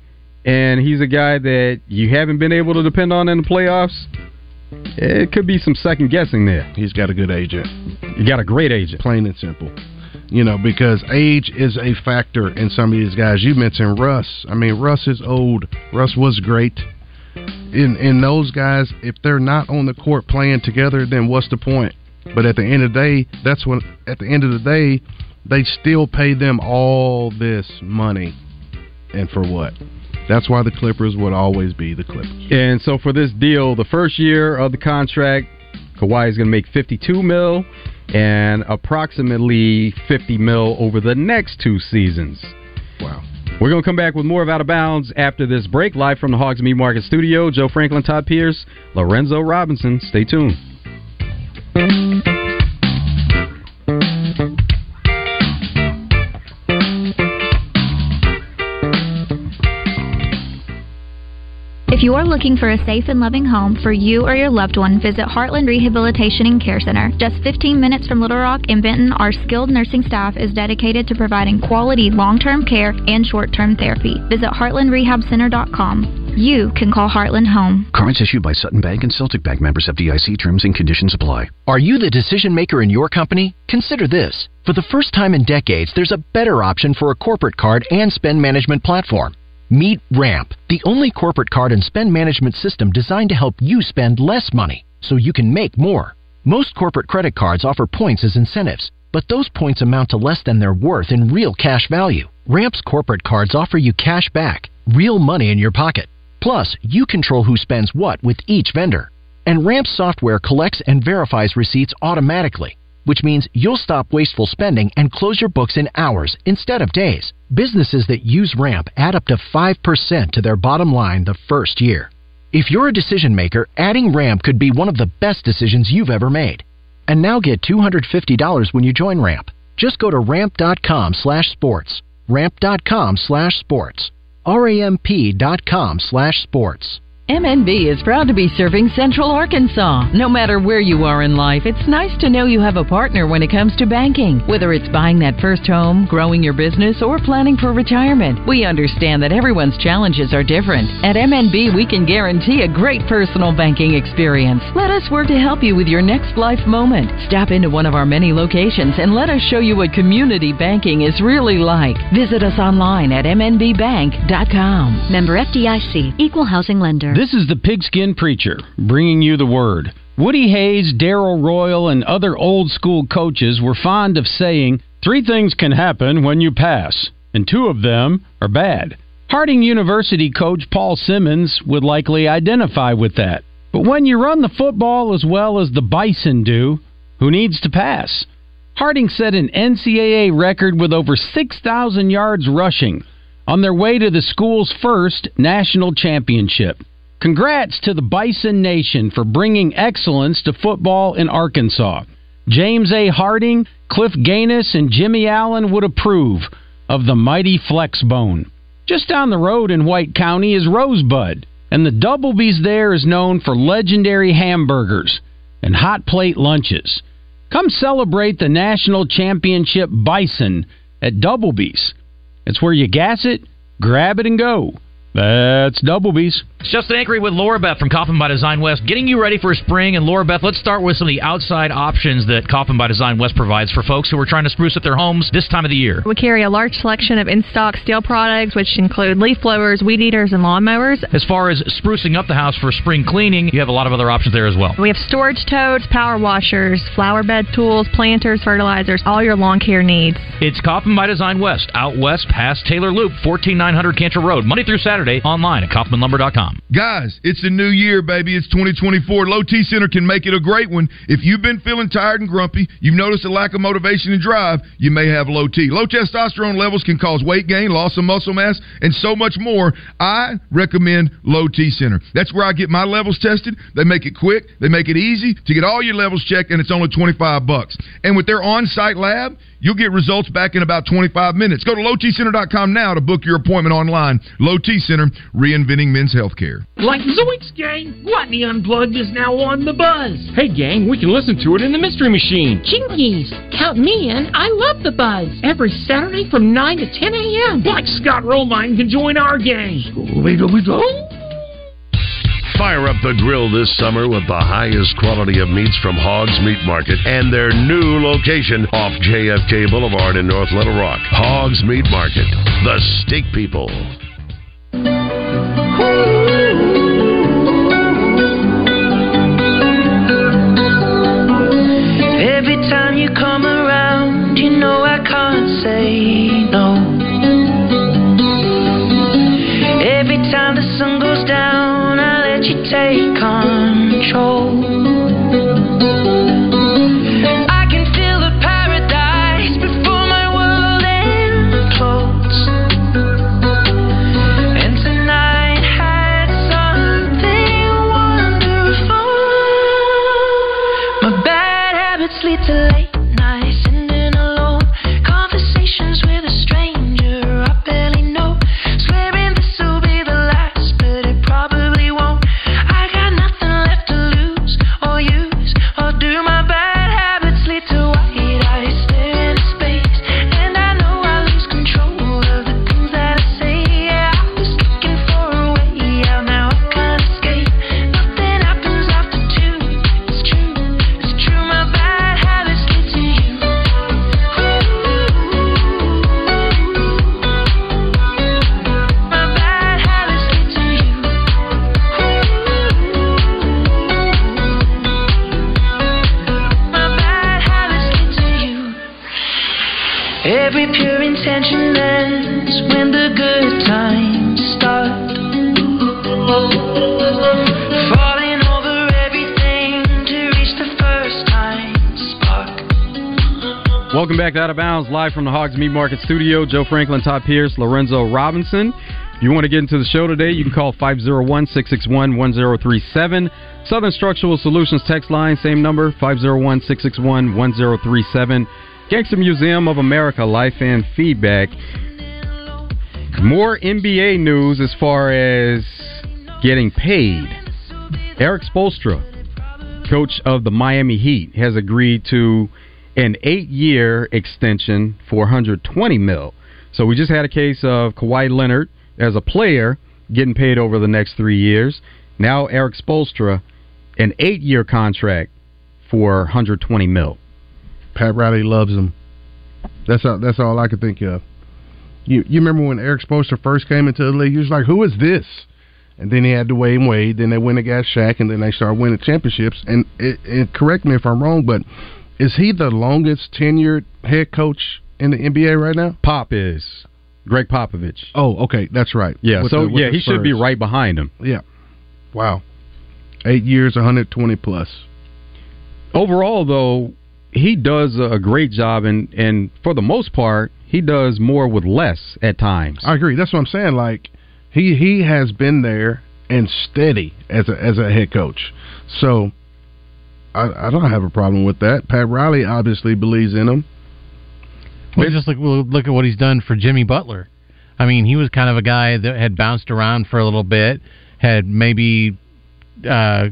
and he's a guy that you haven't been able to depend on in the playoffs, it could be some second guessing there. He's got a good agent. You got a great agent. Plain and simple. You know, because age is a factor in some of these guys. You mentioned Russ. I mean, Russ is old. Russ was great. In in those guys, if they're not on the court playing together, then what's the point? But at the end of the day, that's when at the end of the day, they still pay them all this money. And for what? That's why the Clippers would always be the Clippers. And so for this deal, the first year of the contract, Kawhi is going to make 52 mil and approximately 50 mil over the next two seasons. Wow. We're going to come back with more of Out of Bounds after this break, live from the Hogs Meat Market Studio. Joe Franklin, Todd Pierce, Lorenzo Robinson. Stay tuned. If you are looking for a safe and loving home for you or your loved one, visit Heartland Rehabilitation and Care Center. Just 15 minutes from Little Rock in Benton, our skilled nursing staff is dedicated to providing quality long term care and short term therapy. Visit heartlandrehabcenter.com. you can call Heartland home. Cards issued by Sutton Bank and Celtic Bank members FDIC terms and conditions apply. Are you the decision maker in your company? Consider this. For the first time in decades, there's a better option for a corporate card and spend management platform. Meet Ramp, the only corporate card and spend management system designed to help you spend less money so you can make more. Most corporate credit cards offer points as incentives, but those points amount to less than their worth in real cash value. Ramp's corporate cards offer you cash back, real money in your pocket. Plus, you control who spends what with each vendor. And Ramp software collects and verifies receipts automatically, which means you'll stop wasteful spending and close your books in hours instead of days. Businesses that use Ramp add up to 5% to their bottom line the first year. If you're a decision maker, adding Ramp could be one of the best decisions you've ever made. And now get $250 when you join Ramp. Just go to ramp.com slash sports. Ramp.com slash sports. R-A-M-P.com slash sports. MNB is proud to be serving Central Arkansas. No matter where you are in life, it's nice to know you have a partner when it comes to banking. Whether it's buying that first home, growing your business, or planning for retirement, we understand that everyone's challenges are different. At MNB, we can guarantee a great personal banking experience. Let us work to help you with your next life moment. Stop into one of our many locations and let us show you what community banking is really like. Visit us online at mnbbank.com. Member FDIC, Equal Housing Lender. This is the Pigskin Preacher bringing you the word. Woody Hayes, Darrell Royal, and other old school coaches were fond of saying, Three things can happen when you pass, and two of them are bad. Harding University coach Paul Simmons would likely identify with that. But when you run the football as well as the Bison do, who needs to pass? Harding set an NCAA record with over 6,000 yards rushing on their way to the school's first national championship. Congrats to the Bison Nation for bringing excellence to football in Arkansas. James A. Harding, Cliff Ganus, and Jimmy Allen would approve of the mighty Flexbone. Just down the road in White County is Rosebud, and the Doublebees there is known for legendary hamburgers and hot plate lunches. Come celebrate the national championship Bison at Doublebees. It's where you gas it, grab it, and go. That's Doublebees. It's Justin Anchory with Laura Beth from Coffin by Design West, getting you ready for spring. And Laura Beth, let's start with some of the outside options that Coffin by Design West provides for folks who are trying to spruce up their homes this time of the year. We carry a large selection of in-stock steel products, which include leaf blowers, weed eaters, and lawnmowers. As far as sprucing up the house for spring cleaning, you have a lot of other options there as well. We have storage totes, power washers, flower bed tools, planters, fertilizers, all your lawn care needs. It's Coffin by Design West, out west past Taylor Loop, 14900 Cantrell Road, Monday through Saturday, online at kaufmanlumber.com. Guys, it's the new year, baby. It's 2024. Low T Center can make it a great one. If you've been feeling tired and grumpy, you've noticed a lack of motivation and drive, you may have low T. Low testosterone levels can cause weight gain, loss of muscle mass, and so much more. I recommend Low T Center. That's where I get my levels tested. They make it quick, they make it easy to get all your levels checked, and it's only 25 bucks. And with their on-site lab, You'll get results back in about 25 minutes. Go to lowtcenter.com now to book your appointment online. Low T Center, reinventing men's healthcare. Like Zoinks, gang! Gluttony Unplugged is now on the buzz. Hey, gang, we can listen to it in the Mystery Machine. Jinkies, count me in. I love the buzz. Every Saturday from 9 to 10 a.m. Like Scott Romine can join our gang. Fire up the grill this summer with the highest quality of meats from Hogs Meat Market and their new location off JFK Boulevard in North Little Rock. Hogs Meat Market, the steak people. Every time you come take control. Welcome back to Out of Bounds, live from the Hogs Meat Market Studio. Joe Franklin, Todd Pierce, Lorenzo Robinson. If you want to get into the show today, you can call 501 661 1037. Southern Structural Solutions text line, same number, 501 661 1037. Gangster Museum of America, life and feedback. More NBA news as far as getting paid. Eric Spoelstra, coach of the Miami Heat, has agreed to an eight-year extension for 120 mil. So we just had a case of Kawhi Leonard as a player getting paid over the next three years. Now Eric Spoelstra, an eight-year contract for 120 mil. Pat Riley loves him. That's all, that's all I could think of. You you remember when Eric Spoelstra first came into the league? He was like, "Who is this?" And then he had to wait and wait. Then they went and got Shaq, and then they started winning championships. And, it, and correct me if I'm wrong, but is he the longest tenured head coach in the NBA right now? Pop is Gregg Popovich. Oh, okay, that's right. Yeah, With so the- yeah, he should be right behind him. Yeah. Wow. Eight years, 120 plus. Overall, though, he does a great job, and and for the most part, he does more with less at times. I agree. That's what I'm saying. Like he he has been there and steady as a as a head coach. So I, I don't have a problem with that. Pat Riley obviously believes in him. Well, just look look at what he's done for Jimmy Butler. I mean, he was kind of a guy that had bounced around for a little bit, had maybe uh,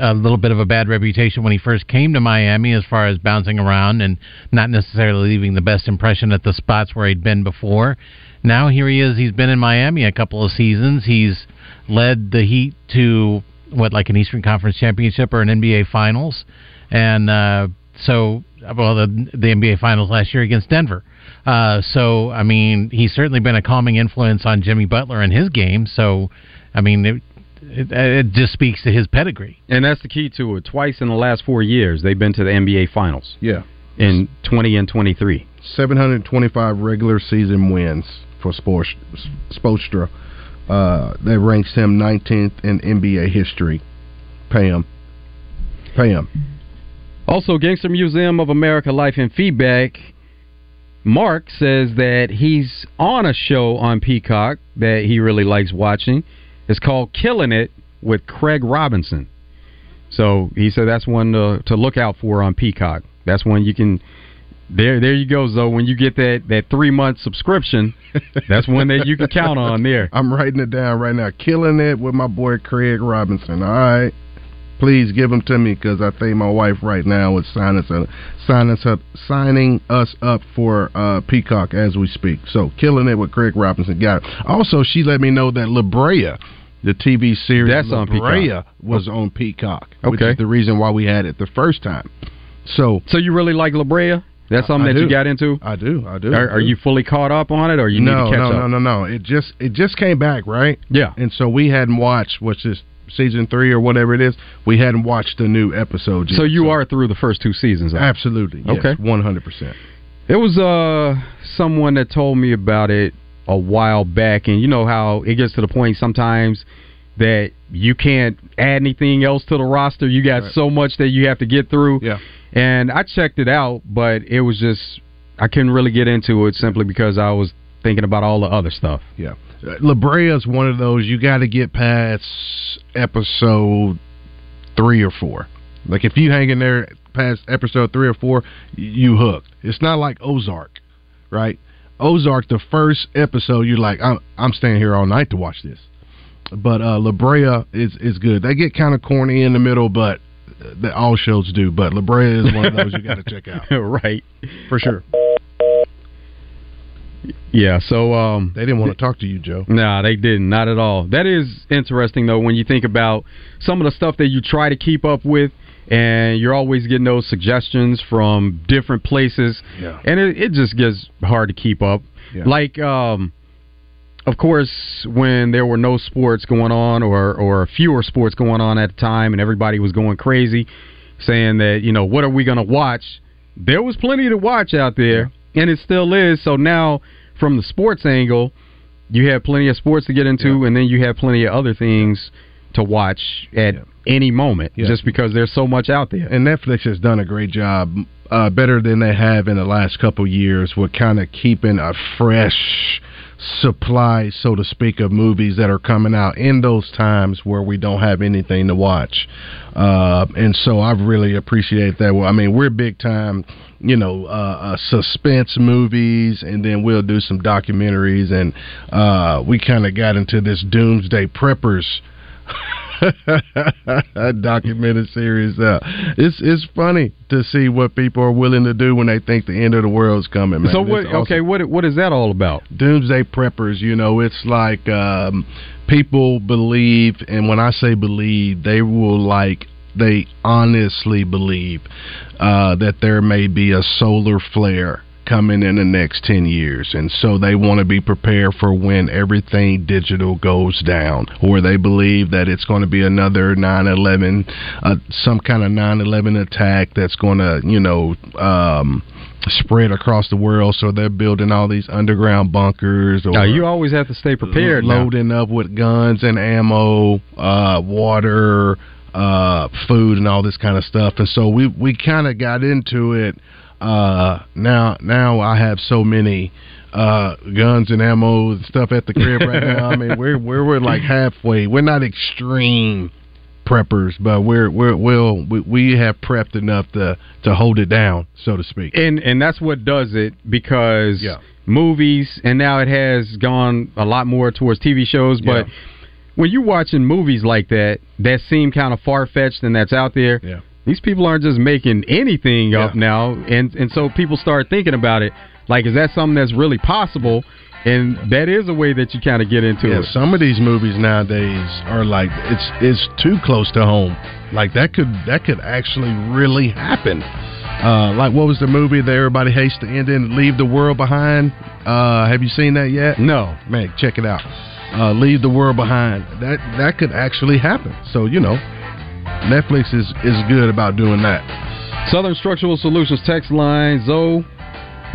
a little bit of a bad reputation when he first came to Miami, as far as bouncing around and not necessarily leaving the best impression at the spots where he'd been before. Now here he is. He's been in Miami a couple of seasons. He's led the Heat to what, like an Eastern Conference championship or an NBA Finals, and uh, so well the the NBA Finals last year against Denver. Uh, so I mean, he's certainly been a calming influence on Jimmy Butler and his game. So I mean, it, it, it just speaks to his pedigree. And that's the key to it. Twice in the last four years, they've been to the NBA Finals. Yeah. In 20 and 23. 725 regular season wins for Spoelstra. Uh, that ranks him 19th in NBA history. Pay him. Pay him. Also, Gangster Museum of America Life and Feedback. Mark says that he's on a show on Peacock that he really likes watching. It's called Killing It with Craig Robinson. So he said that's one to, to look out for on Peacock. That's one you can. There, there you go, Zoe. When you get that that three month subscription, that's one that you can count on there. *laughs* I'm writing it down right now. Killing it with my boy Craig Robinson. All right. Please give them to me because I think my wife right now is signing us, up, signing us up, signing us up for uh, Peacock as we speak. So, killing it with Craig Robinson. Got it. Also, she let me know that La Brea, the TV series, That's La on Peacock. Brea was on Peacock. Which Okay. is the reason why we had it the first time. So, So you really like La Brea? That's something I that you got into? I do. I do. Are, are you fully caught up on it, or you no, need to catch no, up? no, no, no. no. It just it just came back, right? Yeah. And so we hadn't watched what's this season three or whatever it is. We hadn't watched the new episode yet. So you are through the first two seasons. then? absolutely yes, Okay. one hundred percent. It was uh someone that told me about it a while back, and you know how it gets to the point sometimes that you can't add anything else to the roster. You got Right. so much that you have to get through. Yeah. And I checked it out, but it was just I couldn't really get into it simply because I was thinking about all the other stuff. Yeah. La Brea is one of those you got to get past episode three or four. Like if you hang in there past episode three or four, you hooked. It's not like Ozark, right? Ozark, the first episode, you're like, I'm, I'm staying here all night to watch this. But uh, La Brea is is good. They get kind of corny in the middle, but that all shows do. But La Brea is one of those you got to check out *laughs* right. for sure. Yeah, so um They didn't want to talk to you, Joe. Nah, they didn't. Not at all. That is interesting though when you think about some of the stuff that you try to keep up with and you're always getting those suggestions from different places. Yeah. And it, it just gets hard to keep up. Yeah. Like um of course when there were no sports going on or or fewer sports going on at the time and everybody was going crazy saying that, you know, what are we going to watch? There was plenty to watch out there. and it still is. So now, from the sports angle, you have plenty of sports to get into, and then you have plenty of other things to watch at any moment, Yeah. just because there's so much out there. And Netflix has done a great job, uh, better than they have in the last couple years, with kind of keeping a fresh supply, so to speak, of movies that are coming out in those times where we don't have anything to watch. Uh, and so I really appreciate that. Well, I mean, we're big time, you know, uh, uh, suspense movies, and then we'll do some documentaries, and uh, we kind of got into this Doomsday Preppers. *laughs* documented series. Uh, it's it's funny to see what people are willing to do when they think the end of the world's coming. Man. so what? awesome. Okay, what what is that all about? Doomsday preppers, you know, it's like um, people believe, and when I say believe, they will like they honestly believe uh, that there may be a solar flare coming in the next 10 years and so they want to be prepared for when everything digital goes down or they believe that it's going to be another 9-11 uh, some kind of 9-11 attack that's going to you know um spread across the world so they're building all these underground bunkers or Now you always have to stay prepared. now. loading up with guns and ammo, uh, water, uh, food, and all this kind of stuff. And so we we kind of got into it. Uh, now now I have so many uh guns and ammo and stuff at the crib right now. I mean we're we're we're like halfway. We're not extreme preppers, but we're we're we'll we, we have prepped enough to to hold it down, so to speak. and and that's what does it because Yeah. movies and now it has gone a lot more towards TV shows but Yeah. when you're watching movies like that that seem kind of far fetched and that's out there Yeah. These people aren't just making anything up now and and so people start thinking about it like is that something that's really possible and that is a way that you kind of get into yeah, it some of these movies nowadays are like it's it's too close to home. Like that could that could actually really happen. Uh, like what was the movie that everybody hates to end in? Leave the world behind. Uh, have you seen that yet? No, man, check it out. Uh, Leave the world behind. That that could actually happen. So you know, Netflix is is good about doing that. Southern Structural Solutions text line Zoe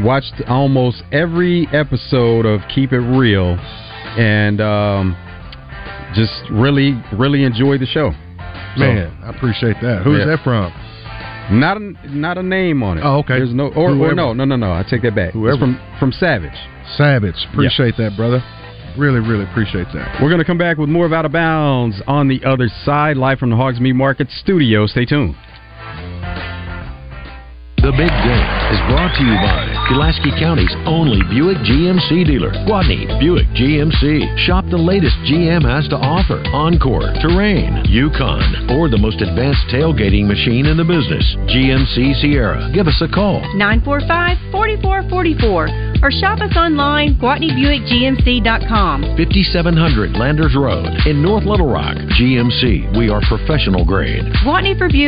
watched almost every episode of Keep It Real and um, just really really enjoyed the show. So- Man, I appreciate that. Who's Yeah. that from? Not a, not a name on it. Oh, okay. There's no or, or no no no no. I take that back. Whoever. It's from from Savage. Savage. Appreciate that, brother. Really, really appreciate that. We're going to come back with more of Out of Bounds on the other side, live from the Hogs Meat Market studio. Stay tuned. The Big Game is brought to you by Pulaski County's only Buick GMC dealer, Gwatney Buick GMC. Shop the latest GM has to offer Encore, Terrain, Yukon, or the most advanced tailgating machine in the business, GMC Sierra. Give us a call. 945-4444 or shop us online, GwatneyBuickGMC.com. 5700 Landers Road in North Little Rock. GMC, we are professional grade. Gwatney for Buick.